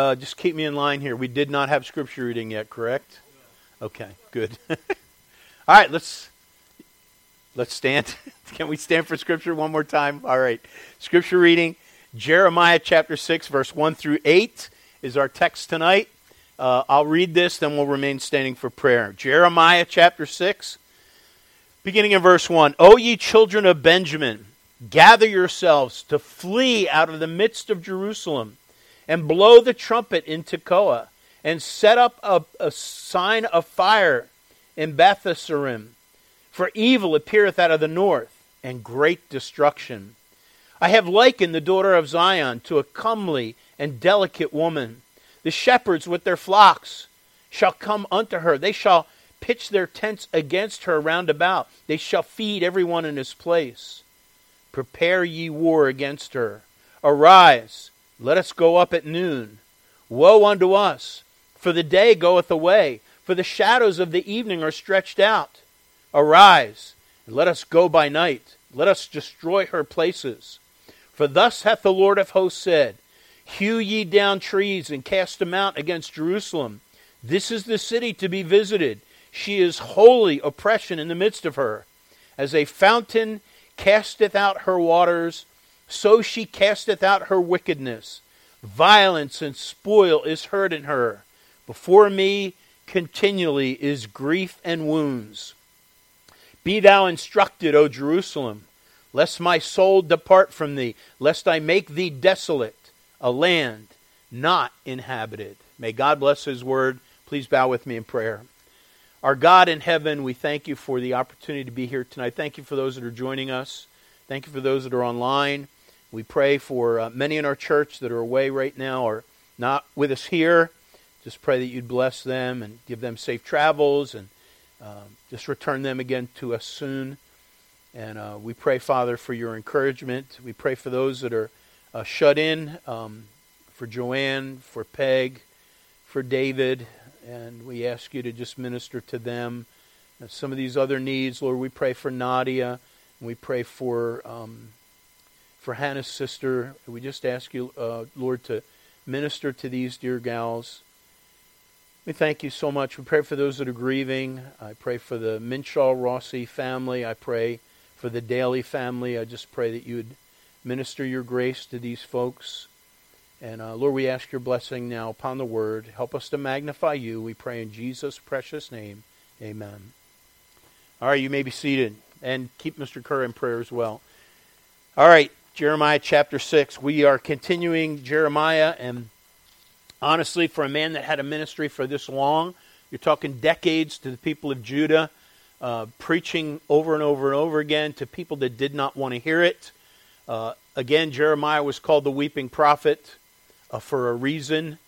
Uh, just keep me in line here. We did not have scripture reading yet, correct? Okay, good. All right, let's let's stand. Can we stand for scripture one more time? All right. Scripture reading Jeremiah chapter 6 verse 1 through 8 is our text tonight. Uh, I'll read this then we'll remain standing for prayer. Jeremiah chapter 6 beginning in verse 1. O ye children of Benjamin, gather yourselves to flee out of the midst of Jerusalem and blow the trumpet in Tekoa, and set up a, a sign of fire in Bethsarim. For evil appeareth out of the north, and great destruction. I have likened the daughter of Zion to a comely and delicate woman. The shepherds with their flocks shall come unto her. They shall pitch their tents against her round about. They shall feed every one in his place. Prepare ye war against her. Arise, let us go up at noon. Woe unto us! For the day goeth away, for the shadows of the evening are stretched out. Arise, and let us go by night. Let us destroy her places. For thus hath the Lord of hosts said Hew ye down trees and cast them out against Jerusalem. This is the city to be visited. She is wholly oppression in the midst of her. As a fountain casteth out her waters, so she casteth out her wickedness. Violence and spoil is heard in her. Before me continually is grief and wounds. Be thou instructed, O Jerusalem, lest my soul depart from thee, lest I make thee desolate, a land not inhabited. May God bless his word. Please bow with me in prayer. Our God in heaven, we thank you for the opportunity to be here tonight. Thank you for those that are joining us. Thank you for those that are online. We pray for uh, many in our church that are away right now or not with us here. Just pray that you'd bless them and give them safe travels and uh, just return them again to us soon. And uh, we pray, Father, for your encouragement. We pray for those that are uh, shut in, um, for Joanne, for Peg, for David, and we ask you to just minister to them. some of these other needs, Lord, we pray for Nadia, and we pray for um, for Hannah's sister. We just ask you, uh, Lord, to minister to these dear gals. We thank you so much. We pray for those that are grieving. I pray for the Minshaw Rossi family. I pray for the Daly family. I just pray that you would minister your grace to these folks. And uh, Lord, we ask your blessing now upon the word. Help us to magnify you. We pray in Jesus' precious name. Amen. All right, you may be seated. And keep Mr. Kerr in prayer as well. All right, Jeremiah chapter 6. We are continuing Jeremiah, and honestly, for a man that had a ministry for this long, you're talking decades to the people of Judah, uh, preaching over and over and over again to people that did not want to hear it. Uh, again, Jeremiah was called the weeping prophet uh, for a reason,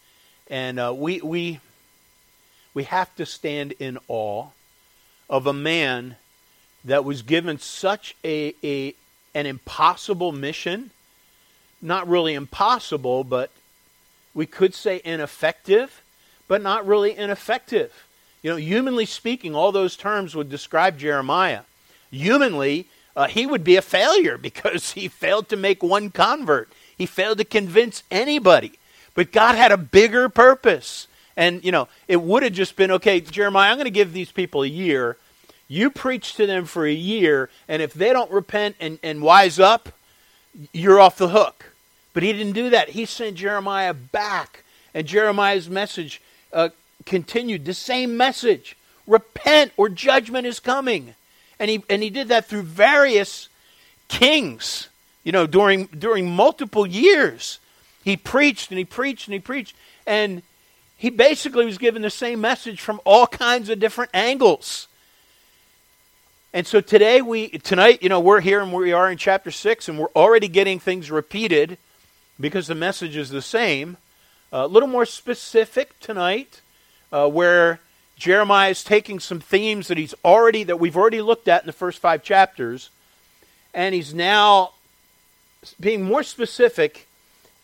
and uh, we we we have to stand in awe of a man that was given such a, a an impossible mission. Not really impossible, but we could say ineffective, but not really ineffective. You know, humanly speaking, all those terms would describe Jeremiah. Humanly, uh, he would be a failure because he failed to make one convert. He failed to convince anybody. But God had a bigger purpose. And, you know, it would have just been okay, Jeremiah, I'm going to give these people a year you preach to them for a year, and if they don't repent and, and wise up, you're off the hook. But he didn't do that. He sent Jeremiah back, and Jeremiah's message uh, continued the same message repent or judgment is coming. And he, and he did that through various kings, you know, during, during multiple years. He preached and he preached and he preached. And he basically was given the same message from all kinds of different angles. And so today we tonight, you know, we're here and we are in chapter 6 and we're already getting things repeated because the message is the same. A little more specific tonight uh, where Jeremiah is taking some themes that he's already that we've already looked at in the first 5 chapters and he's now being more specific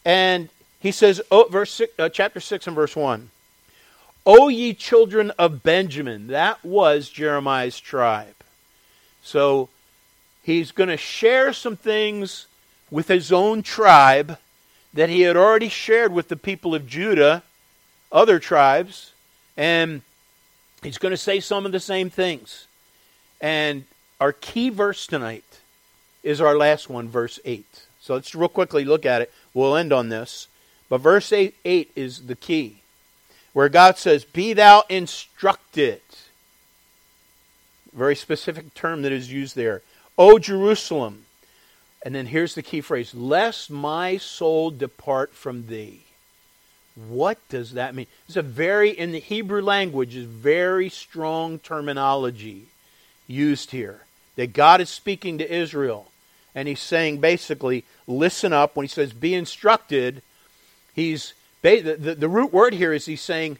and he says oh, verse six, uh, chapter 6 and verse 1 O ye children of Benjamin that was Jeremiah's tribe so he's going to share some things with his own tribe that he had already shared with the people of Judah, other tribes, and he's going to say some of the same things. And our key verse tonight is our last one, verse 8. So let's real quickly look at it. We'll end on this. But verse 8, 8 is the key, where God says, Be thou instructed. Very specific term that is used there. O Jerusalem. And then here's the key phrase Lest my soul depart from thee. What does that mean? It's a very, in the Hebrew language, is very strong terminology used here. That God is speaking to Israel. And he's saying basically, listen up. When he says be instructed, he's the, the, the root word here is he's saying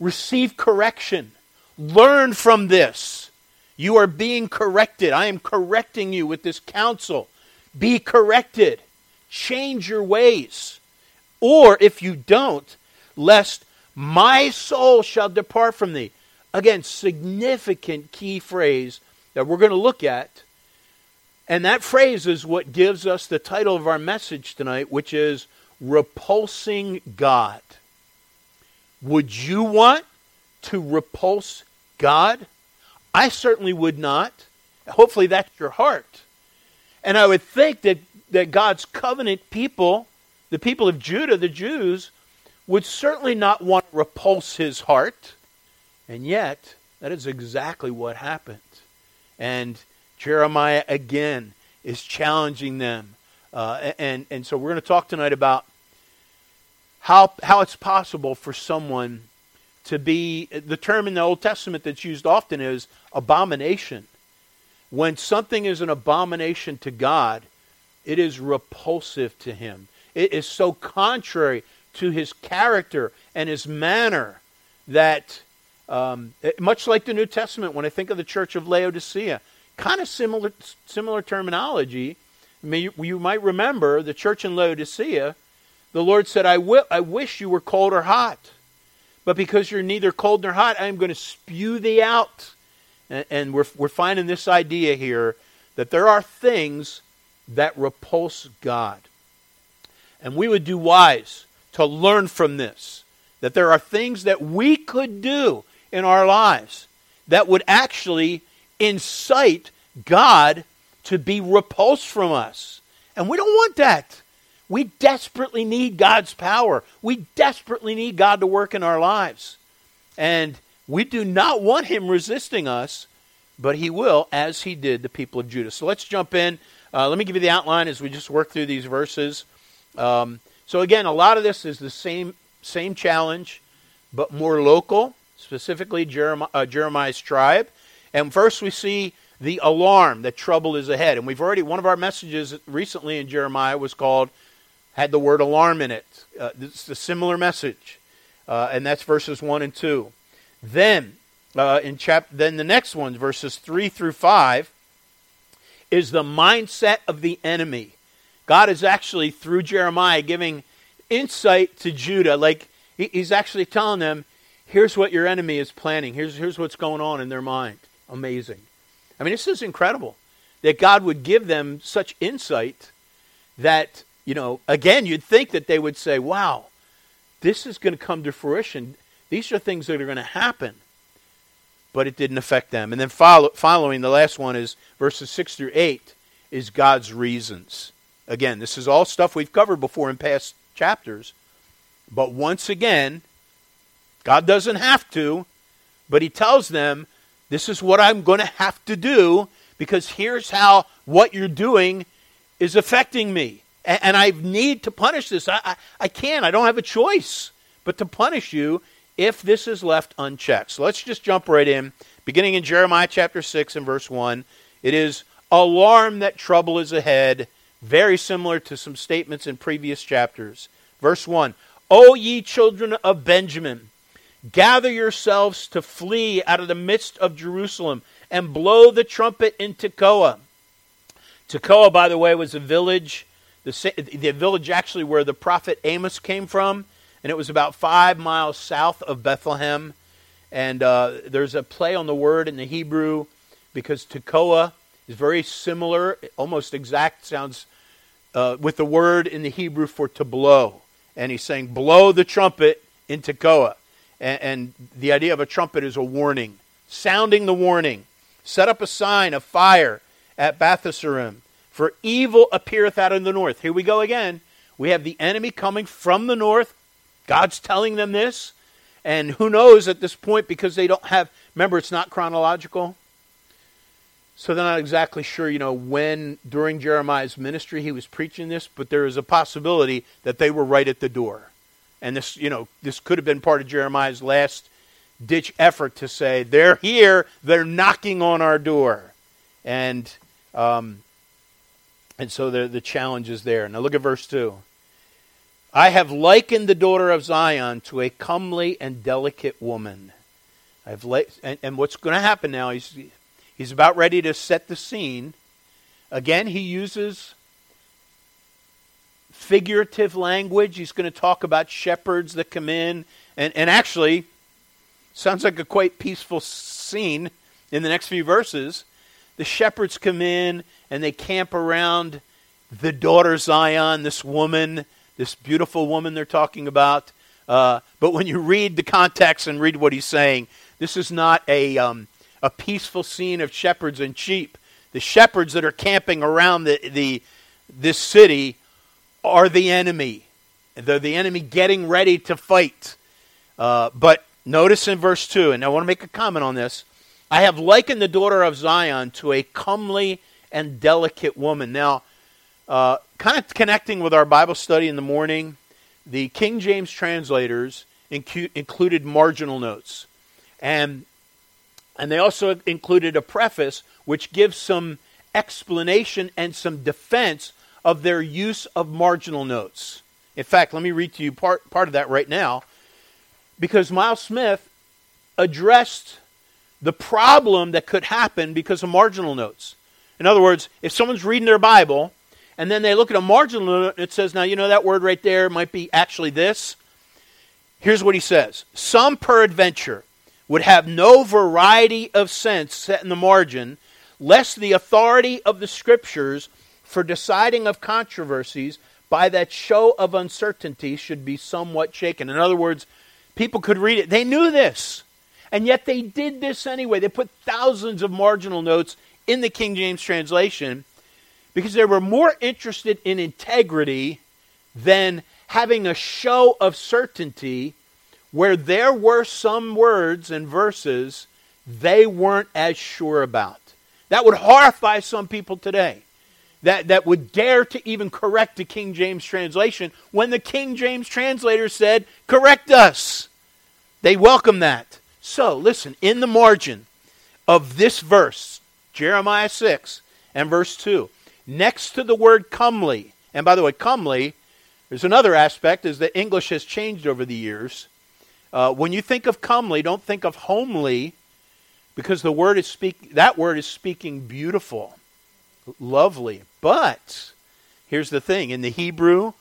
receive correction. Learn from this. You are being corrected. I am correcting you with this counsel. Be corrected. Change your ways. Or if you don't, lest my soul shall depart from thee. Again, significant key phrase that we're going to look at. And that phrase is what gives us the title of our message tonight, which is Repulsing God. Would you want to repulse God? I certainly would not. Hopefully, that's your heart. And I would think that, that God's covenant people, the people of Judah, the Jews, would certainly not want to repulse his heart. And yet, that is exactly what happened. And Jeremiah again is challenging them. Uh, and, and so we're going to talk tonight about how, how it's possible for someone to be, the term in the Old Testament that's used often is abomination. When something is an abomination to God, it is repulsive to him. It is so contrary to his character and his manner that, um, much like the New Testament, when I think of the church of Laodicea, kind of similar, similar terminology. I mean, you, you might remember the church in Laodicea, the Lord said, I, will, I wish you were cold or hot. But because you're neither cold nor hot, I am going to spew thee out. And, and we're, we're finding this idea here that there are things that repulse God. And we would do wise to learn from this that there are things that we could do in our lives that would actually incite God to be repulsed from us. And we don't want that. We desperately need God's power. We desperately need God to work in our lives. And we do not want Him resisting us, but He will, as He did the people of Judah. So let's jump in. Uh, let me give you the outline as we just work through these verses. Um, so again, a lot of this is the same same challenge, but more local, specifically Jeremiah, uh, Jeremiah's tribe. And first we see the alarm that trouble is ahead. And we've already one of our messages recently in Jeremiah was called had the word alarm in it. Uh, it's a similar message, uh, and that's verses one and two. Then uh, in chap, then the next one, verses three through five, is the mindset of the enemy. God is actually, through Jeremiah, giving insight to Judah. Like, he's actually telling them, here's what your enemy is planning. Here's, here's what's going on in their mind. Amazing. I mean, this is incredible that God would give them such insight that, you know, again, you'd think that they would say, wow, this is going to come to fruition. These are things that are going to happen. But it didn't affect them. And then follow, following, the last one is verses 6 through 8, is God's reasons. Again, this is all stuff we've covered before in past chapters. But once again, God doesn't have to, but He tells them, this is what I'm going to have to do because here's how what you're doing is affecting me. And, and I need to punish this. I, I, I can't. I don't have a choice but to punish you if this is left unchecked. So let's just jump right in. Beginning in Jeremiah chapter 6 and verse 1, it is alarm that trouble is ahead very similar to some statements in previous chapters. Verse 1 O ye children of Benjamin, gather yourselves to flee out of the midst of Jerusalem and blow the trumpet in Tekoa. Tekoa, by the way, was a village, the, the village actually where the prophet Amos came from, and it was about five miles south of Bethlehem. And uh, there's a play on the word in the Hebrew because Tekoa is very similar, almost exact, sounds uh, with the word in the Hebrew for to blow. And he's saying, blow the trumpet in Tekoa. And, and the idea of a trumpet is a warning, sounding the warning. Set up a sign of fire at Bathhoron, for evil appeareth out of the north. Here we go again. We have the enemy coming from the north. God's telling them this. And who knows at this point because they don't have, remember, it's not chronological. So they're not exactly sure, you know, when during Jeremiah's ministry he was preaching this, but there is a possibility that they were right at the door. And this, you know, this could have been part of Jeremiah's last ditch effort to say, they're here, they're knocking on our door. And um, and so the, the challenge is there. Now look at verse 2. I have likened the daughter of Zion to a comely and delicate woman. I've and, and what's going to happen now? He's he's about ready to set the scene. Again, he uses figurative language. He's going to talk about shepherds that come in, and and actually, sounds like a quite peaceful scene in the next few verses. The shepherds come in and they camp around the daughter Zion, this woman this beautiful woman they're talking about. Uh, but when you read the context and read what he's saying, this is not a, um, a peaceful scene of shepherds and sheep. The shepherds that are camping around the, the, this city are the enemy. They're the enemy getting ready to fight. Uh, but notice in verse 2, and I want to make a comment on this. I have likened the daughter of Zion to a comely and delicate woman. Now, uh, kind of connecting with our Bible study in the morning, the King James translators incu- included marginal notes. And, and they also included a preface which gives some explanation and some defense of their use of marginal notes. In fact, let me read to you part, part of that right now. Because Miles Smith addressed the problem that could happen because of marginal notes. In other words, if someone's reading their Bible and then they look at a marginal note it says, now, you know, that word right there might be actually this. Here's what he says Some peradventure would have no variety of sense set in the margin, lest the authority of the Scriptures for deciding of controversies by that show of uncertainty should be somewhat shaken. In other words, people could read it. They knew this. And yet they did this anyway. They put thousands of marginal notes in the King James translation because they were more interested in integrity than having a show of certainty where there were some words and verses they weren't as sure about. That would horrify some people today. That, that would dare to even correct the King James translation when the King James translator said, Correct us. They welcome that. So, listen, in the margin of this verse, Jeremiah 6 and verse 2, next to the word comely. And by the way, comely, there's another aspect is that English has changed over the years. Uh, when you think of comely, don't think of homely, because the word is speak that word is speaking beautiful, lovely. But here's the thing: in the Hebrew,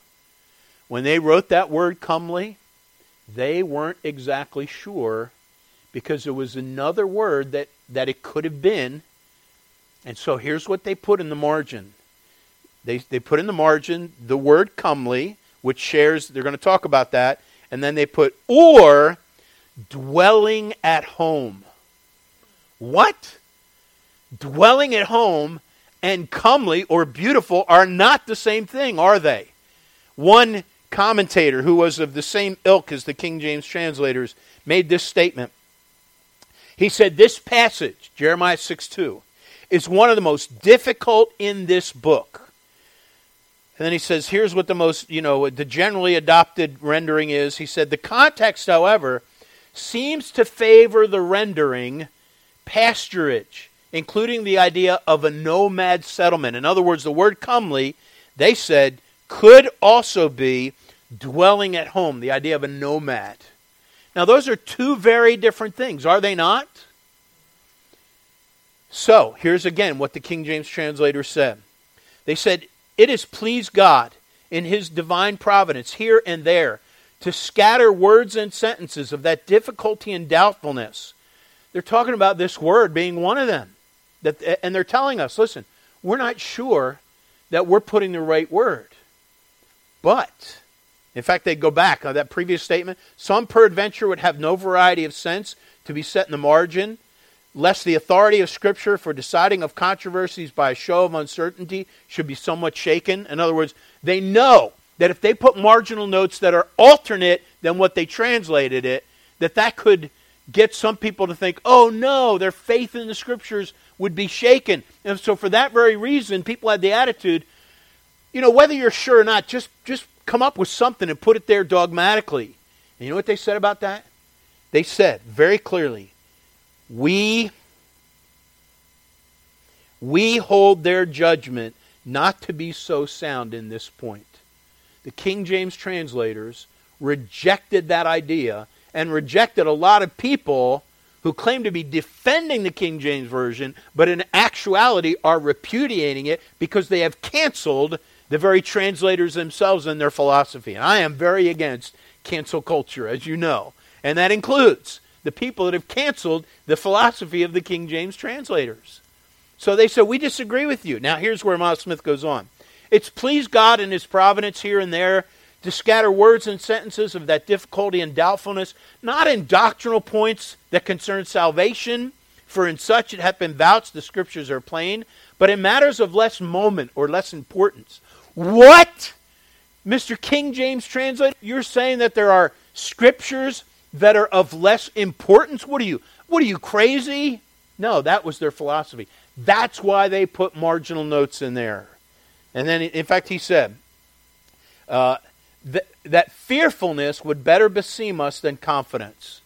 when they wrote that word comely, they weren't exactly sure because there was another word that, that it could have been and so here's what they put in the margin. They, they put in the margin the word comely, which shares, they're going to talk about that. And then they put, or dwelling at home. What? Dwelling at home and comely or beautiful are not the same thing, are they? One commentator who was of the same ilk as the King James translators made this statement. He said, This passage, Jeremiah 6 2, is one of the most difficult in this book. And then he says, here's what the most, you know, the generally adopted rendering is. He said, the context, however, seems to favor the rendering pasturage, including the idea of a nomad settlement. In other words, the word comely, they said, could also be dwelling at home, the idea of a nomad. Now, those are two very different things, are they not? So, here's again what the King James translators said. They said, It has pleased God in his divine providence here and there to scatter words and sentences of that difficulty and doubtfulness. They're talking about this word being one of them. That, and they're telling us, listen, we're not sure that we're putting the right word. But, in fact, they go back on that previous statement. Some peradventure would have no variety of sense to be set in the margin, lest the authority of Scripture for deciding of controversies by a show of uncertainty should be somewhat shaken. In other words, they know that if they put marginal notes that are alternate than what they translated it, that that could get some people to think, oh no, their faith in the Scriptures would be shaken. And so, for that very reason, people had the attitude, you know, whether you're sure or not, just, just come up with something and put it there dogmatically. And you know what they said about that? They said very clearly, we, we hold their judgment not to be so sound in this point. The King James translators rejected that idea and rejected a lot of people who claim to be defending the King James Version, but in actuality are repudiating it because they have canceled the very translators themselves and their philosophy. And I am very against cancel culture, as you know. And that includes the people that have canceled the philosophy of the King James translators. So they said, We disagree with you. Now, here's where Miles Smith goes on. It's pleased God in His providence here and there to scatter words and sentences of that difficulty and doubtfulness, not in doctrinal points that concern salvation, for in such it hath been vouched the scriptures are plain, but in matters of less moment or less importance. What? Mr. King James translator, you're saying that there are scriptures that are of less importance? What are you? What are you crazy? No, that was their philosophy. That's why they put marginal notes in there. And then, in fact, he said, uh, that, that fearfulness would better beseem us than confidence.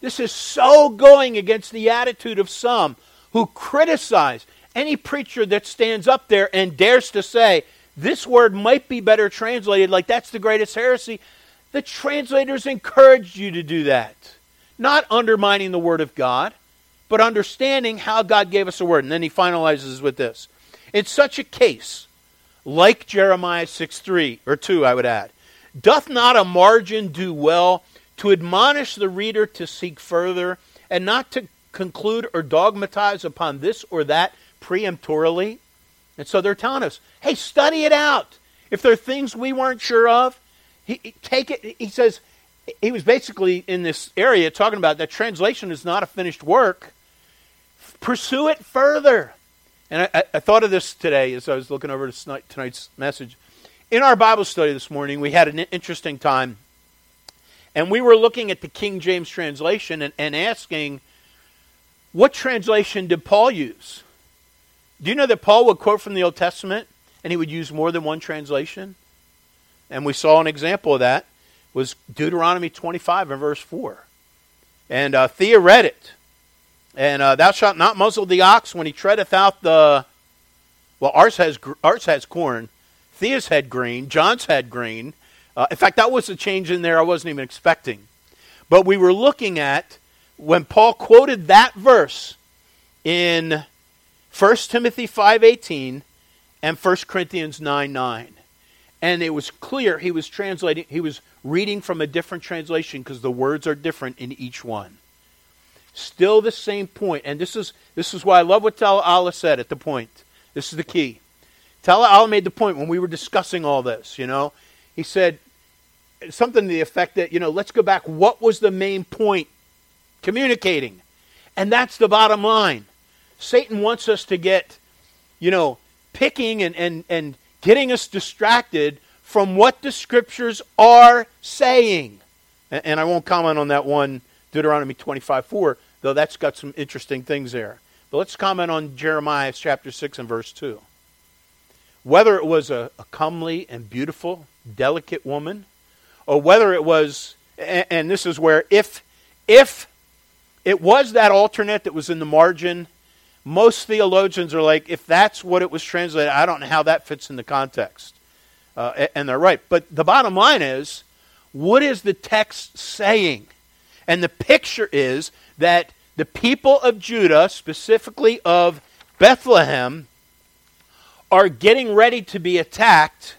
This is so going against the attitude of some who criticize any preacher that stands up there and dares to say, this word might be better translated like that's the greatest heresy. The translators encouraged you to do that. Not undermining the word of God, but understanding how God gave us a word. And then he finalizes with this. In such a case, like Jeremiah 6 3, or 2, I would add, Doth not a margin do well to admonish the reader to seek further and not to conclude or dogmatize upon this or that preemptorily? And so they're telling us, hey, study it out. If there are things we weren't sure of, he, take it. He says, he was basically in this area talking about that translation is not a finished work. Pursue it further. And I, I, thought of this today as I was looking over tonight's message. In our Bible study this morning, we had an interesting time. And we were looking at the King James translation and, and asking, what translation did Paul use? Do you know that Paul would quote from the Old Testament and he would use more than one translation? And we saw an example of that was Deuteronomy 25 and verse 4. And uh, Thea read it. And uh, thou shalt not muzzle the ox when he treadeth out the. Well, ours has ours has corn, Thea's had green. John's had green. Uh, in fact, that was a change in there I wasn't even expecting. But we were looking at when Paul quoted that verse in 1 Timothy 5.18 and 1 Corinthians 9.9. 9. And it was clear he was translating, he was reading from a different translation because the words are different in each one. Still the same point. And this is, this is why I love what Tal Allah said at the point. This is the key. Tala Al made the point when we were discussing all this, you know. He said something to the effect that, you know, let's go back. What was the main point? Communicating. And that's the bottom line. Satan wants us to get, you know, picking and, and, and getting us distracted from what the scriptures are saying. And, I won't comment on that one, Deuteronomy 25 4, though that's got some interesting things there. But let's comment on Jeremiah chapter 6 and verse 2 whether it was a, a comely and beautiful, delicate woman, or whether it was, and, and this is where if if it was that alternate that was in the margin, most theologians are like, if that's what it was translated, I don't know how that fits in the context. Uh, and they're right. But the bottom line is, what is the text saying? And the picture is that the people of Judah, specifically of Bethlehem, are getting ready to be attacked.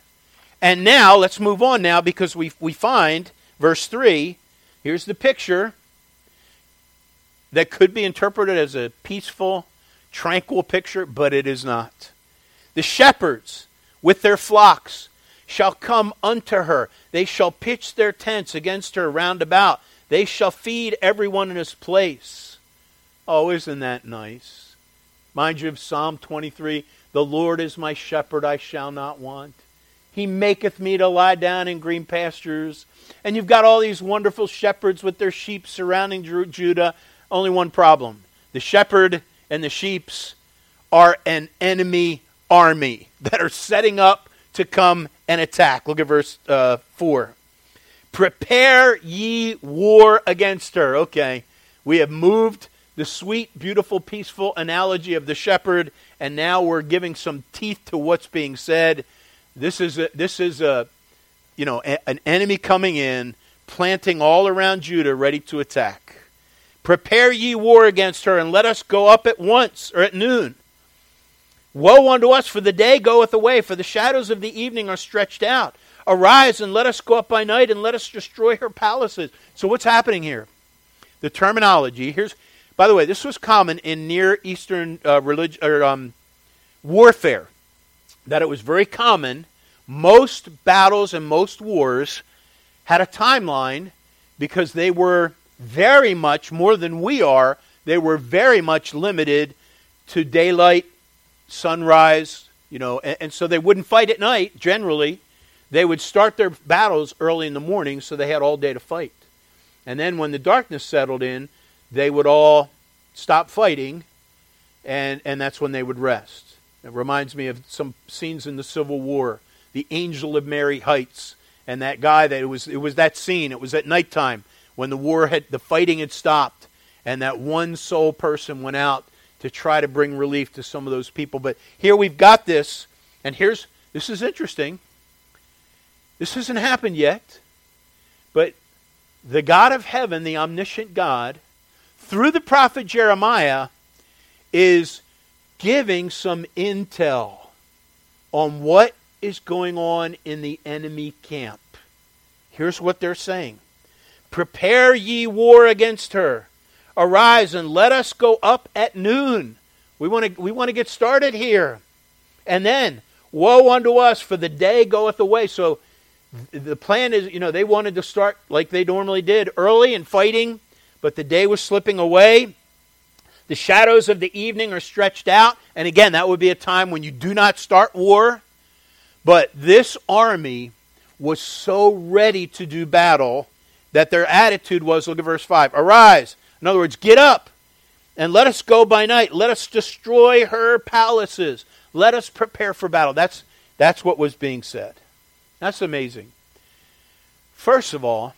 And now, let's move on now because we, we find, verse 3, here's the picture that could be interpreted as a peaceful, tranquil picture, but it is not. The shepherds with their flocks shall come unto her. They shall pitch their tents against her round about. They shall feed everyone in his place. Oh, isn't that nice? Mind you of Psalm 23 The Lord is my shepherd, I shall not want. He maketh me to lie down in green pastures. And you've got all these wonderful shepherds with their sheep surrounding Judah. Only one problem the shepherd and the sheeps are an enemy army that are setting up to come and attack. Look at verse uh, 4. Prepare ye war against her. Okay, we have moved the sweet, beautiful, peaceful analogy of the shepherd, and now we're giving some teeth to what's being said. This is a, this is a you know a, an enemy coming in, planting all around Judah, ready to attack. Prepare ye war against her, and let us go up at once or at noon. Woe unto us, for the day goeth away, for the shadows of the evening are stretched out. Arise and let us go up by night, and let us destroy her palaces. So, what's happening here? The terminology here's, by the way, this was common in Near Eastern uh, religion or um, warfare. That it was very common. Most battles and most wars had a timeline because they were very much more than we are. They were very much limited to daylight sunrise, you know, and, and, so they wouldn't fight at night generally. They would start their battles early in the morning so they had all day to fight. And then when the darkness settled in, they would all stop fighting and, and that's when they would rest. It reminds me of some scenes in the Civil War, the Angel of Mary Heights, and that guy that it was it was that scene. It was at nighttime when the war had the fighting had stopped and that one sole person went out to try to bring relief to some of those people. But here we've got this, and here's this is interesting. This hasn't happened yet, but the God of heaven, the omniscient God, through the prophet Jeremiah, is giving some intel on what is going on in the enemy camp. Here's what they're saying Prepare ye war against her. Arise and let us go up at noon. We want to we want to get started here. And then, woe unto us, for the day goeth away. So the plan is, you know, they wanted to start like they normally did, early and fighting, but the day was slipping away. The shadows of the evening are stretched out. And again, that would be a time when you do not start war. But this army was so ready to do battle that their attitude was look at verse 5 Arise, in other words, get up and let us go by night. Let us destroy her palaces. Let us prepare for battle. That's, that's what was being said. That's amazing. First of all,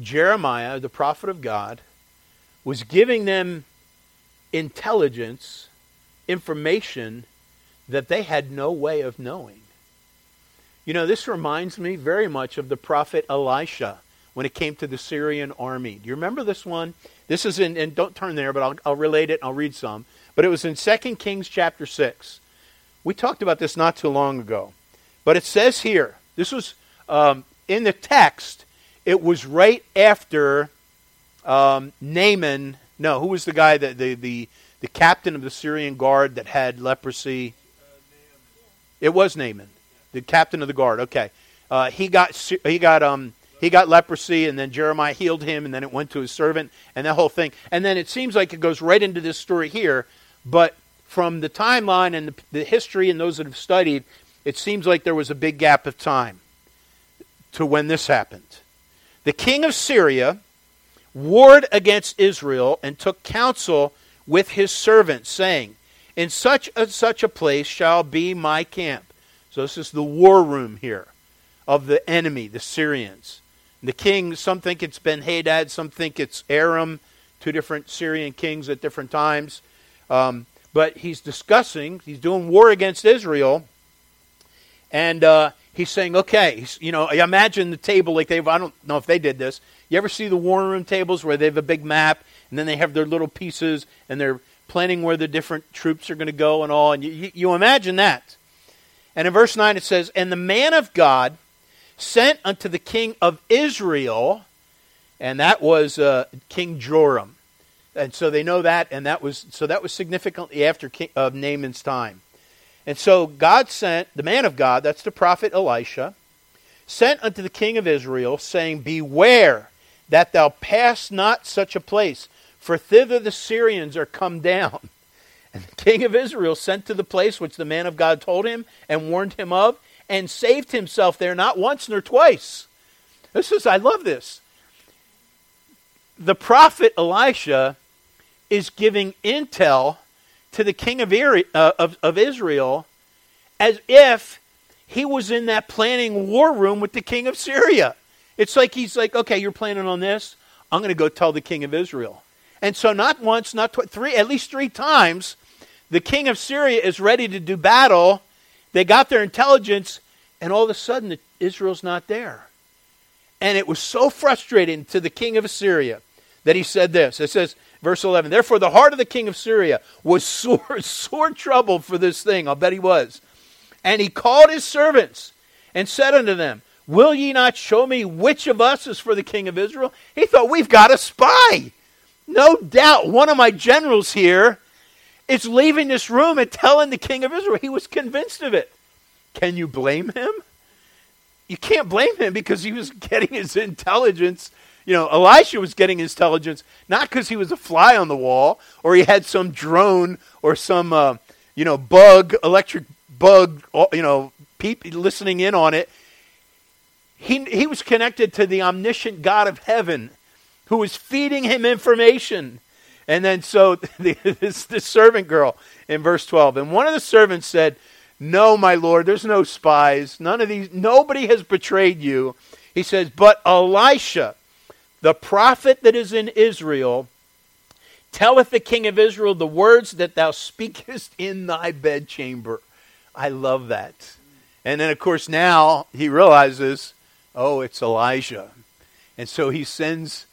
Jeremiah, the prophet of God, was giving them intelligence, information that they had no way of knowing. You know, this reminds me very much of the prophet Elisha when it came to the Syrian army. Do you remember this one? This is in, and don't turn there, but I'll, I'll relate it I'll read some. But it was in 2 Kings chapter 6. We talked about this not too long ago. But it says here, this was um, in the text, it was right after um, Naaman. No, who was the guy that the, the, the captain of the Syrian guard that had leprosy? It was Naaman, the captain of the guard. Okay, uh, he got he got um, he got leprosy, and then Jeremiah healed him, and then it went to his servant, and that whole thing. And then it seems like it goes right into this story here, but from the timeline and the, the history and those that have studied, it seems like there was a big gap of time to when this happened. The king of Syria warred against Israel and took counsel with his servants, saying, In such and such a place shall be my camp. So this is the war room here of the enemy, the Syrians. The king, some think it's Ben Hadad, some think it's Aram, two different Syrian kings at different times. Um, but he's discussing, he's doing war against Israel, and uh, he's saying, okay, you know, imagine the table like they've, I don't know if they did this. You ever see the war room tables where they have a big map, and then they have their little pieces, and they're planning where the different troops are going to go and all, and you, you imagine that. And in verse 9 it says, And the man of God sent unto the king of Israel, and that was uh, King Joram. And so they know that, and that was so that was significantly after king, of Naaman's time. And so God sent the man of God, that's the prophet Elisha, sent unto the king of Israel, saying, Beware that thou pass not such a place, for thither the Syrians are come down. And the king of Israel sent to the place which the man of God told him and warned him of, and saved himself there not once nor twice. This is, I love this. The prophet Elisha is giving intel to the king of, uh, of, of Israel as if he was in that planning war room with the king of Syria. It's like he's like, okay, you're planning on this. I'm going to go tell the king of Israel. And so, not once, not tw- three, at least three times, the king of Syria is ready to do battle. They got their intelligence, and all of a sudden, Israel's not there. And it was so frustrating to the king of Assyria that he said this. It says, verse 11, Therefore the heart of the king of Syria was sore, sore troubled for this thing. I'll bet he was. And he called his servants and said unto them, Will ye not show me which of us is for the king of Israel? He thought, We've got a spy. No doubt one of my generals here is leaving this room and telling the king of Israel. He was convinced of it. Can you blame him? You can't blame him because he was getting his intelligence. You know, Elisha was getting his intelligence not because he was a fly on the wall or he had some drone or some, uh, you know, bug, electric bug, you know, peep, listening in on it. He, he was connected to the omniscient God of heaven who was feeding him information. And then so the, this, this servant girl in verse 12, and one of the servants said, No, my Lord, there's no spies. None of these, nobody has betrayed you. He says, But Elisha, the prophet that is in Israel, telleth the king of Israel the words that thou speakest in thy bedchamber. I love that. And then, of course, now he realizes, oh, it's Elijah. And so he sends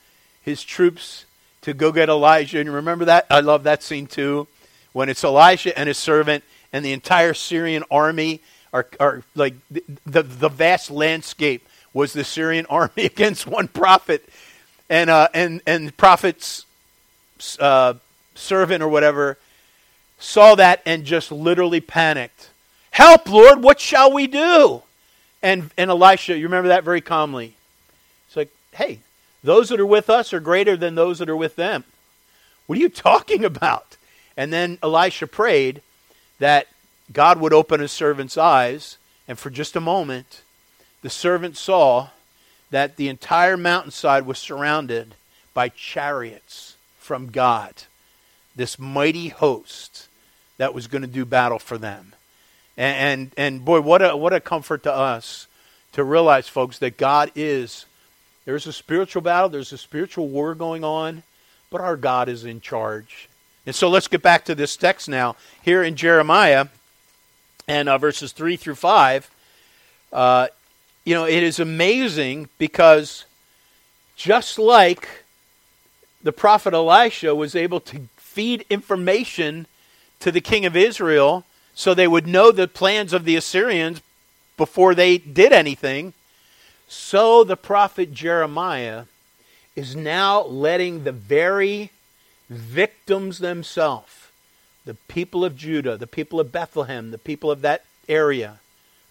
his troops to go get Elijah. And you remember that? I love that scene too. When it's Elijah and his servant and the entire Syrian army are, are like the, the, the vast landscape was the Syrian army against one prophet. And, uh, and, and prophet's uh, servant or whatever saw that and just literally panicked Help, Lord, what shall we do? And, and Elisha, you remember that very calmly. It's like, hey, those that are with us are greater than those that are with them. What are you talking about? And then Elisha prayed that God would open his servant's eyes, and for just a moment, the servant saw that the entire mountainside was surrounded by chariots from God, this mighty host that was going to do battle for them. And, and, and boy, what a, what a comfort to us to realize, folks, that God is. There's a spiritual battle, there's a spiritual war going on, but our God is in charge. And so let's get back to this text now. Here in Jeremiah, and uh, verses 3 through 5, uh, you know, it is amazing because just like the prophet Elisha was able to feed information to the king of Israel so they would know the plans of the Assyrians before they did anything. So the prophet Jeremiah is now letting the very victims themselves, the people of Judah, the people of Bethlehem, the people of that area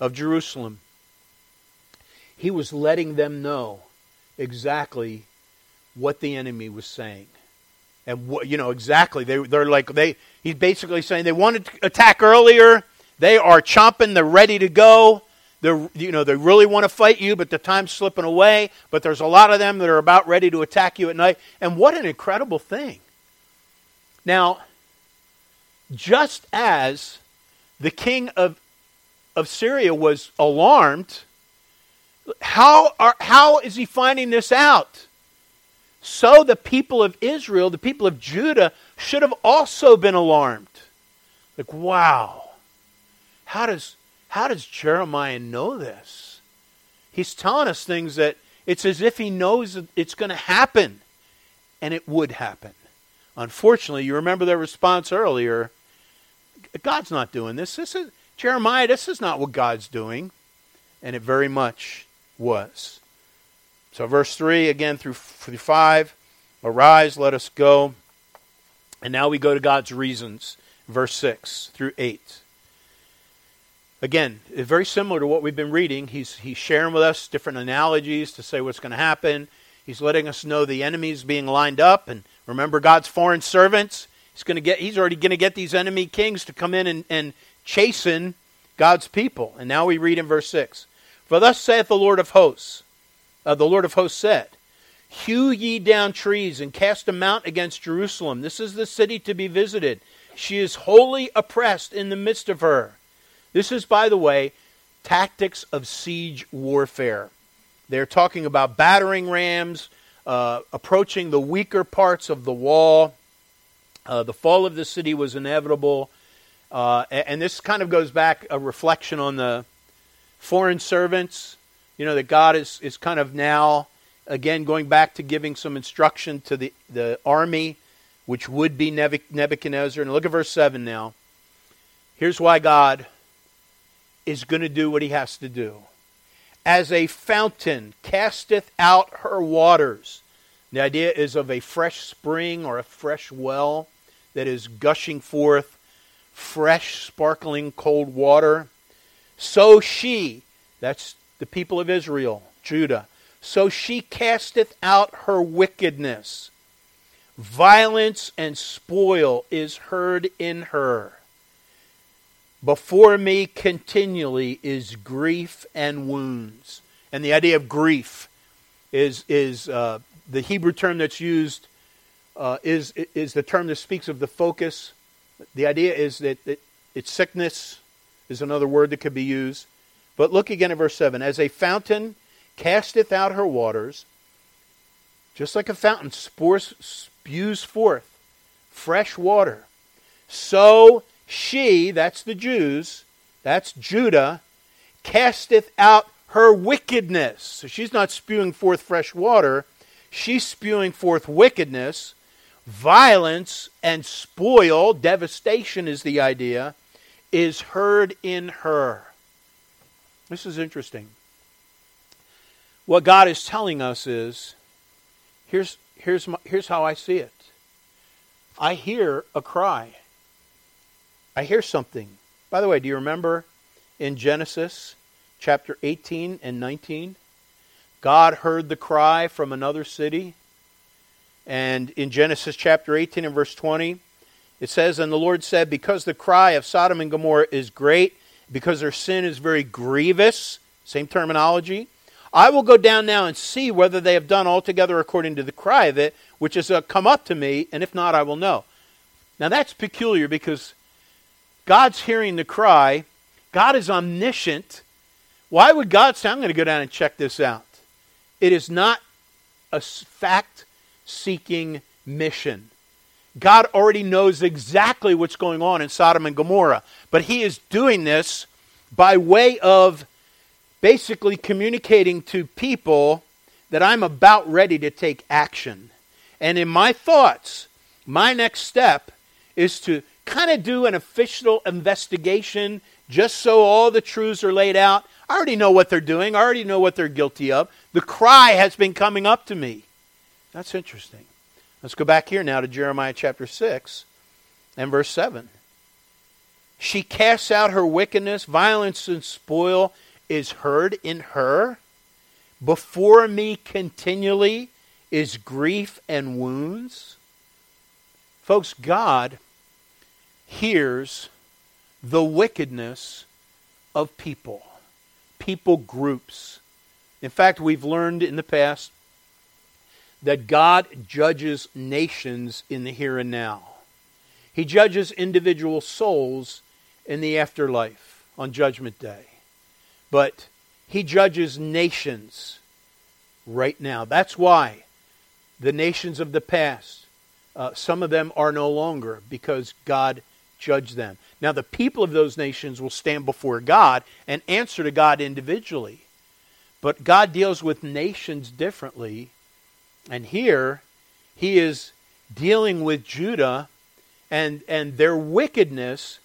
of Jerusalem, he was letting them know exactly what the enemy was saying. And what you know exactly they they're like they he's basically saying they wanted to attack earlier. They are chomping they're ready to go they're you know they really want to fight you but the time's slipping away. But there's a lot of them that are about ready to attack you at night. And what an incredible thing. Now just as the king of of Syria was alarmed how are how is he finding this out? So the people of Israel, the people of Judah, should have also been alarmed. Like, wow, how does, how does Jeremiah know this? He's telling us things that it's as if he knows it's going to happen, and it would happen. Unfortunately, you remember their response earlier God's not doing this. This is Jeremiah, this is not what God's doing. And it very much was. So, verse 3 again through, through 5 Arise, let us go. And now we go to God's reasons, verse 6 through 8. Again, very similar to what we've been reading. He's, he's sharing with us different analogies to say what's going to happen. He's letting us know the enemies being lined up. And remember, God's foreign servants. He's, going to get, he's already going to get these enemy kings to come in and, and chasten God's people. And now we read in verse 6 For thus saith the Lord of hosts, uh, the Lord of hosts said, Hew ye down trees and cast a mount against Jerusalem. This is the city to be visited. She is wholly oppressed in the midst of her. This is, by the way, tactics of siege warfare. They're talking about battering rams, uh, approaching the weaker parts of the wall. Uh, the fall of the city was inevitable. Uh, and this kind of goes back a reflection on the foreign servants. You know, that God is, is kind of now, again, going back to giving some instruction to the, the army, which would be Nebuchadnezzar. And look at verse 7 now. Here's why God is going to do what he has to do. As a fountain casteth out her waters. The idea is of a fresh spring or a fresh well that is gushing forth fresh, sparkling, cold water. So she, that's the people of Israel, Judah, so she casteth out her wickedness. Violence and spoil is heard in her. Before me continually is grief and wounds. And the idea of grief is, is uh, the Hebrew term that's used, uh, is, is the term that speaks of the focus. The idea is that it, it's sickness, is another word that could be used. But look again at verse 7. As a fountain casteth out her waters, just like a fountain spores, spews forth fresh water, so she, that's the Jews, that's Judah, casteth out her wickedness. So she's not spewing forth fresh water, she's spewing forth wickedness, violence, and spoil, devastation is the idea, is heard in her. This is interesting. What God is telling us is here's, here's, my, here's how I see it. I hear a cry. I hear something. By the way, do you remember in Genesis chapter 18 and 19? God heard the cry from another city. And in Genesis chapter 18 and verse 20, it says, And the Lord said, Because the cry of Sodom and Gomorrah is great, because their sin is very grievous, same terminology, I will go down now and see whether they have done altogether according to the cry of it, which has uh, come up to me, and if not, I will know. Now that's peculiar because God's hearing the cry. God is omniscient. Why would God say, I'm going to go down and check this out? It is not a fact seeking mission. God already knows exactly what's going on in Sodom and Gomorrah, but He is doing this by way of basically communicating to people that I'm about ready to take action. And in my thoughts, my next step is to kind of do an official investigation just so all the truths are laid out. I already know what they're doing, I already know what they're guilty of. The cry has been coming up to me. That's interesting. Let's go back here now to Jeremiah chapter 6 and verse 7. She casts out her wickedness, violence and spoil is heard in her. Before me continually is grief and wounds. Folks, God hears the wickedness of people, people groups. In fact, we've learned in the past that God judges nations in the here and now. He judges individual souls in the afterlife on Judgment Day. But He judges nations right now. That's why the nations of the past, uh, some of them are no longer because God judge them. Now, the people of those nations will stand before God and answer to God individually. But God deals with nations differently. And here, he is dealing with Judah and, and their wickedness.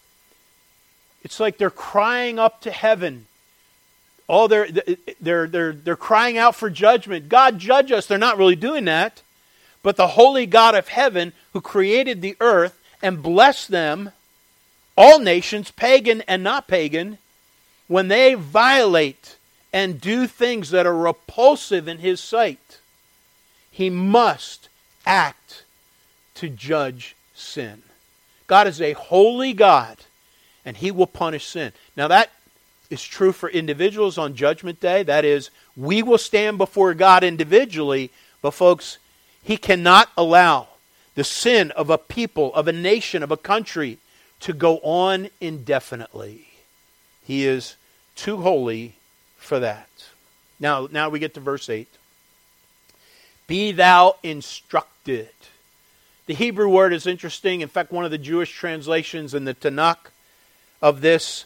It's like they're crying up to heaven. Oh, they're, they're, they're, they're crying out for judgment. God, judge us. They're not really doing that. But the holy God of heaven, who created the earth and blessed them, all nations, pagan and not pagan, when they violate and do things that are repulsive in his sight, he must act to judge sin. God is a holy God, and he will punish sin. Now, that is true for individuals on Judgment Day. That is, we will stand before God individually, but, folks, he cannot allow the sin of a people, of a nation, of a country to go on indefinitely. He is too holy for that. Now, now we get to verse 8. Be thou instructed. The Hebrew word is interesting. In fact, one of the Jewish translations in the Tanakh of this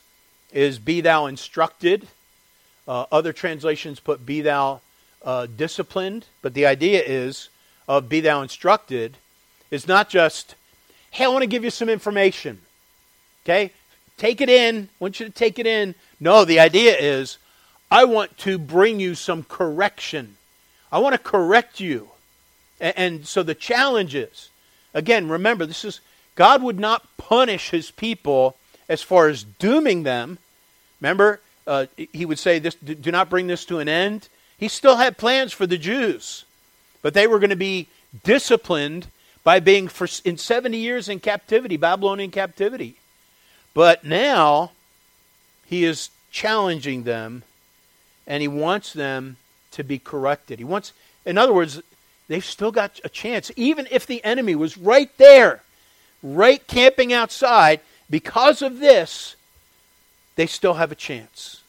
is be thou instructed. Uh, other translations put be thou uh, disciplined. But the idea is of be thou instructed is not just, hey, I want to give you some information. Okay? Take it in. I want you to take it in. No, the idea is, I want to bring you some correction. I want to correct you. And, and so the challenge is, again, remember, this is God would not punish his people as far as dooming them. Remember, uh, he would say, "This, do not bring this to an end." He still had plans for the Jews, but they were going to be disciplined by being for, in 70 years in captivity, Babylonian captivity. But now he is challenging them and he wants them to be corrected. He wants, in other words, they've still got a chance. Even if the enemy was right there, right camping outside, because of this, they still have a chance.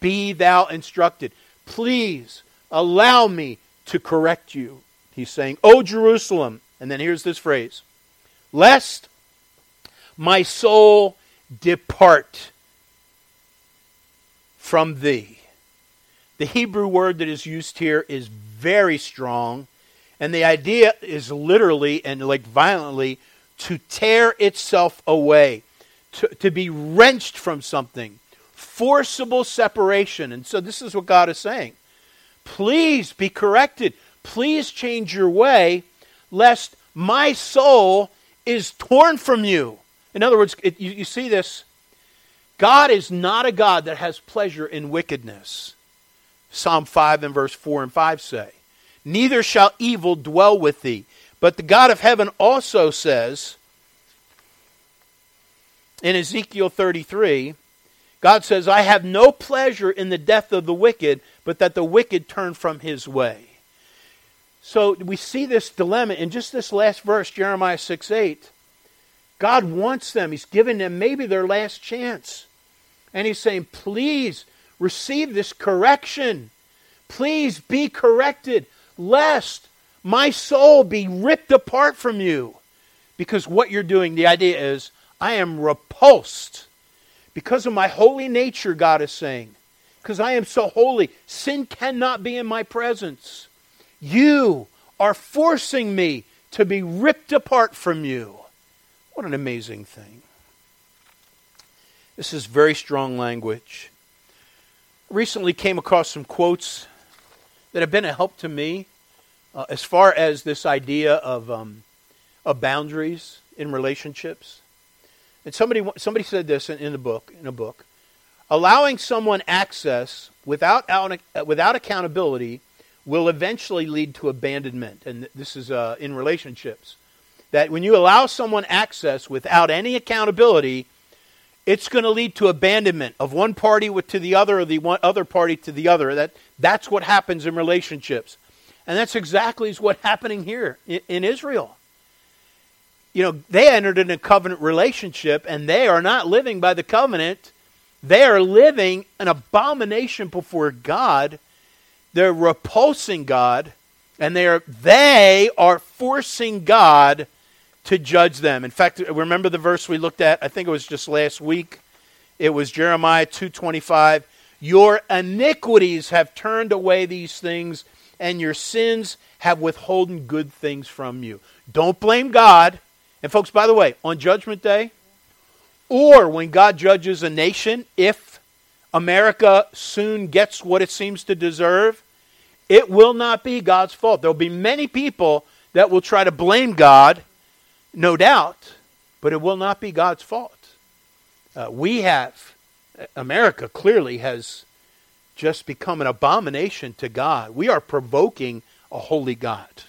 Be thou instructed. Please allow me to correct you. He's saying, O Jerusalem. And then here's this phrase Lest my soul depart from thee. The Hebrew word that is used here is very strong, and the idea is literally and like violently to tear itself away, to, to be wrenched from something, forcible separation. And so this is what God is saying. Please be corrected. Please change your way, lest my soul is torn from you. In other words, it, you, you see this. God is not a God that has pleasure in wickedness. Psalm 5 and verse 4 and 5 say, Neither shall evil dwell with thee. But the God of heaven also says, in Ezekiel 33, God says, I have no pleasure in the death of the wicked, but that the wicked turn from his way. So we see this dilemma in just this last verse, Jeremiah 6 8. God wants them. He's giving them maybe their last chance. And He's saying, please receive this correction. Please be corrected, lest my soul be ripped apart from you. Because what you're doing, the idea is, I am repulsed because of my holy nature, God is saying. Because I am so holy, sin cannot be in my presence. You are forcing me to be ripped apart from you. What an amazing thing. This is very strong language. Recently came across some quotes that have been a help to me uh, as far as this idea of, um, of boundaries in relationships. And somebody, somebody said this in, in, a book, in a book. Allowing someone access without, without accountability will eventually lead to abandonment. And this is uh, in relationships. That when you allow someone access without any accountability, it's going to lead to abandonment of one party to the other or the one other party to the other. That, that's what happens in relationships. And that's exactly what's happening here in, in Israel. You know, they entered in a covenant relationship and they are not living by the covenant. They are living an abomination before God they're repulsing God, and they are, they are forcing God to judge them. In fact, remember the verse we looked at? I think it was just last week. It was Jeremiah 2:25. Your iniquities have turned away these things, and your sins have withholden good things from you. Don't blame God. And folks, by the way, on Judgment Day, or when God judges a nation, if America soon gets what it seems to deserve, it will not be God's fault. There will be many people that will try to blame God, no doubt, but it will not be God's fault. Uh, we have America clearly has just become an abomination to God. We are provoking a holy God.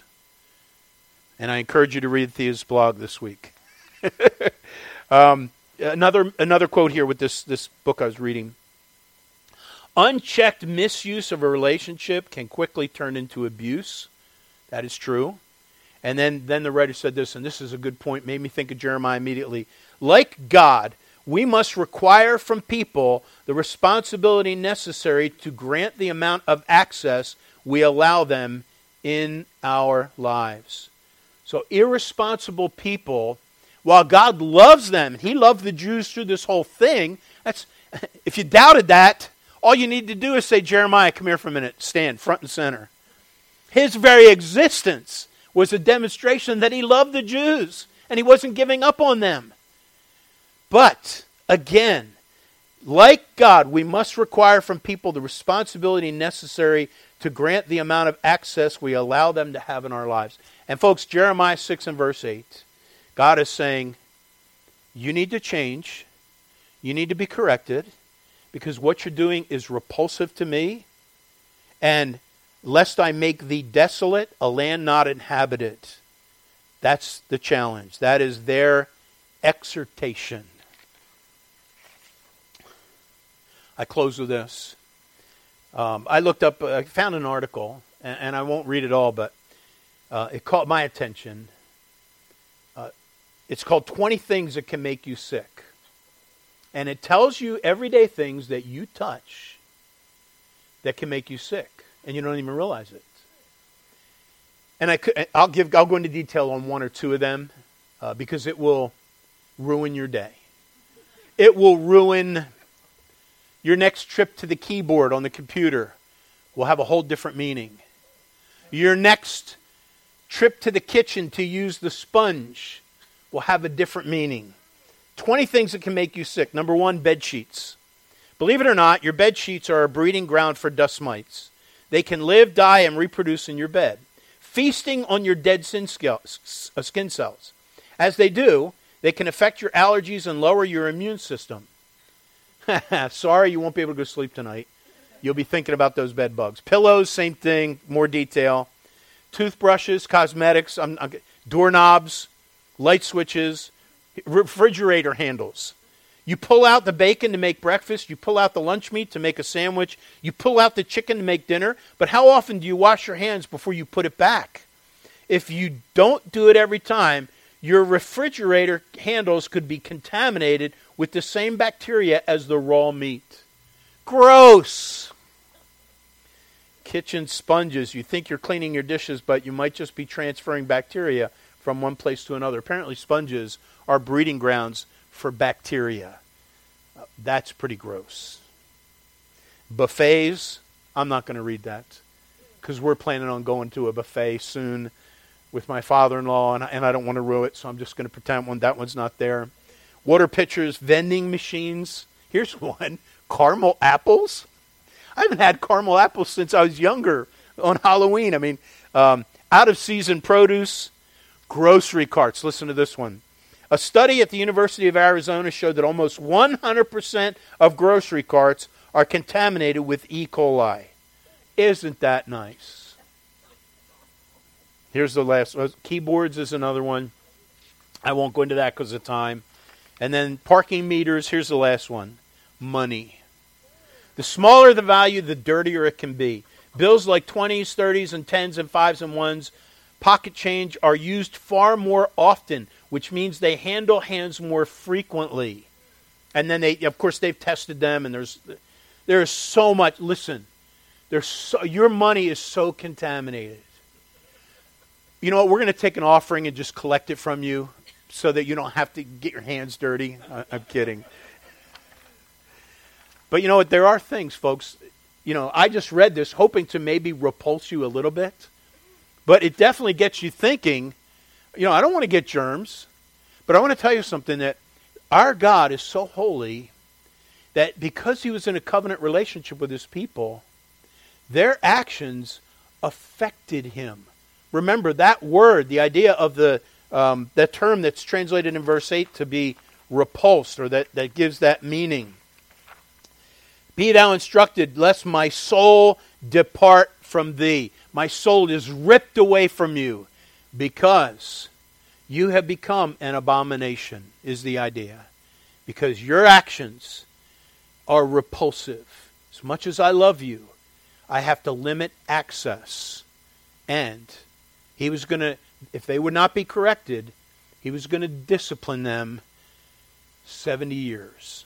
And I encourage you to read Thea's blog this week. um, another another quote here with this this book I was reading. Unchecked misuse of a relationship can quickly turn into abuse. That is true. And then, then the writer said this, and this is a good point, made me think of Jeremiah immediately. Like God, we must require from people the responsibility necessary to grant the amount of access we allow them in our lives. So, irresponsible people, while God loves them, He loved the Jews through this whole thing. That's, if you doubted that, all you need to do is say, Jeremiah, come here for a minute, stand front and center. His very existence was a demonstration that he loved the Jews and he wasn't giving up on them. But, again, like God, we must require from people the responsibility necessary to grant the amount of access we allow them to have in our lives. And, folks, Jeremiah 6 and verse 8, God is saying, You need to change, you need to be corrected, because what you're doing is repulsive to me, and lest I make thee desolate, a land not inhabited. That's the challenge. That is their exhortation. I close with this. Um, I looked up, I found an article, and, and, I won't read it all, but uh, it caught my attention. Uh, it's called 20 Things That Can Make You Sick. And it tells you everyday things that you touch that can make you sick and you don't even realize it. And I could, I'll give I'll go into detail on one or two of them uh, because it will ruin your day. It will ruin your next trip to the keyboard on the computer. Will have a whole different meaning. Your next trip to the kitchen to use the sponge will have a different meaning. 20 things that can make you sick. Number one, bed sheets. Believe it or not, your bed sheets are a breeding ground for dust mites. They can live, die, and reproduce in your bed, feasting on your dead uh, skin cells. As they do, they can affect your allergies and lower your immune system. Sorry, you won't be able to go sleep tonight. You'll be thinking about those bed bugs. Pillows, same thing, more detail. Toothbrushes, cosmetics, um, doorknobs, light switches, refrigerator handles. You pull out the bacon to make breakfast. You pull out the lunch meat to make a sandwich. You pull out the chicken to make dinner. But how often do you wash your hands before you put it back? If you don't do it every time, your refrigerator handles could be contaminated with the same bacteria as the raw meat. Gross! Kitchen sponges. You think you're cleaning your dishes, but you might just be transferring bacteria from one place to another. Apparently, sponges are breeding grounds for bacteria. That's pretty gross. Buffets, I'm not going to read that because we're planning on going to a buffet soon with my father-in-law, and I, and I don't want to ruin it, so I'm just going to pretend one that one's not there. Water pitchers, vending machines. Here's one: caramel apples. I haven't had caramel apples since I was younger on Halloween. I mean, um, out of season produce, grocery carts. Listen to this one. A study at the University of Arizona showed that almost 100% of grocery carts are contaminated with E. coli. Isn't that nice? Here's the last one. Keyboards is another one. I won't go into that because of time. And then parking meters. Here's the last one money. The smaller the value, the dirtier it can be. Bills like 20s, 30s, and 10s, and 5s, and 1s, pocket change are used far more often which means they handle hands more frequently. And then they, of course, they've tested them, and there's there's so much. Listen, there's so, your money is so contaminated. You know what? We're going to take an offering and just collect it from you, so that you don't have to get your hands dirty. I, I'm kidding. But you know what? There are things, folks. You know, I just read this hoping to maybe repulse you a little bit, but it definitely gets you thinking you know, I don't want to get germs, but I want to tell you something that our God is so holy that because he was in a covenant relationship with his people, their actions affected him. Remember that word, the idea of the um, that term that's translated in verse 8 to be repulsed, or that, that gives that meaning. Be thou instructed, lest my soul depart from thee. My soul is ripped away from you because you have become an abomination, is the idea. Because your actions are repulsive. As much as I love you, I have to limit access. And he was going to, if they would not be corrected, he was going to discipline them 70 years.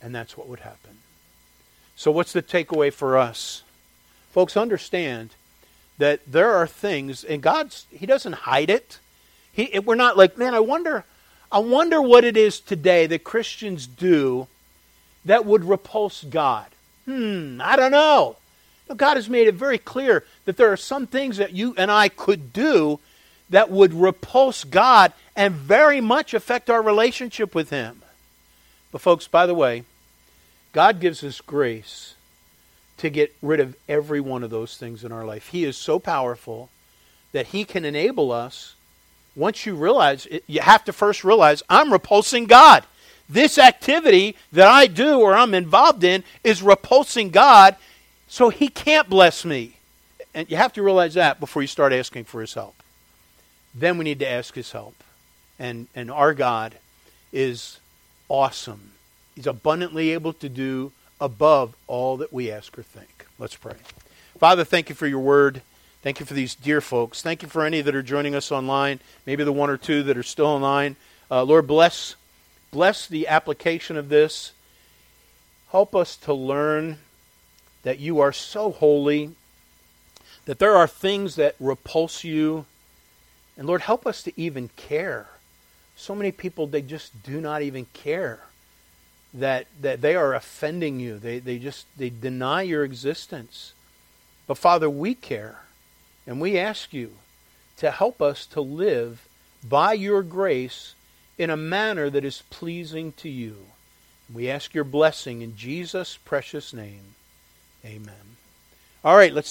And that's what would happen. So, what's the takeaway for us? Folks, understand that there are things, and God's, He doesn't hide it. He, we're not like, man, I wonder, I wonder what it is today that Christians do that would repulse God. Hmm, I don't know. God has made it very clear that there are some things that you and I could do that would repulse God and very much affect our relationship with Him. But, folks, by the way, God gives us grace to get rid of every one of those things in our life. He is so powerful that He can enable us. Once you realize, it, you have to first realize, I'm repulsing God. This activity that I do or I'm involved in is repulsing God, so He can't bless me. And you have to realize that before you start asking for His help. Then we need to ask His help. And, and our God is awesome He's abundantly able to do above all that we ask or think. Let's pray. Father, thank you for your word. Thank you for these dear folks. Thank you for any that are joining us online, maybe the one or two that are still online. Uh, Lord, bless, bless the application of this. Help us to learn that you are so holy, that there are things that repulse you. And Lord, help us to even care. So many people, they just do not even care that, that they are offending you. They, they just they deny your existence. But Father, we care. And we ask you to help us to live by your grace in a manner that is pleasing to you. We ask your blessing in Jesus' precious name. Amen. All right, let's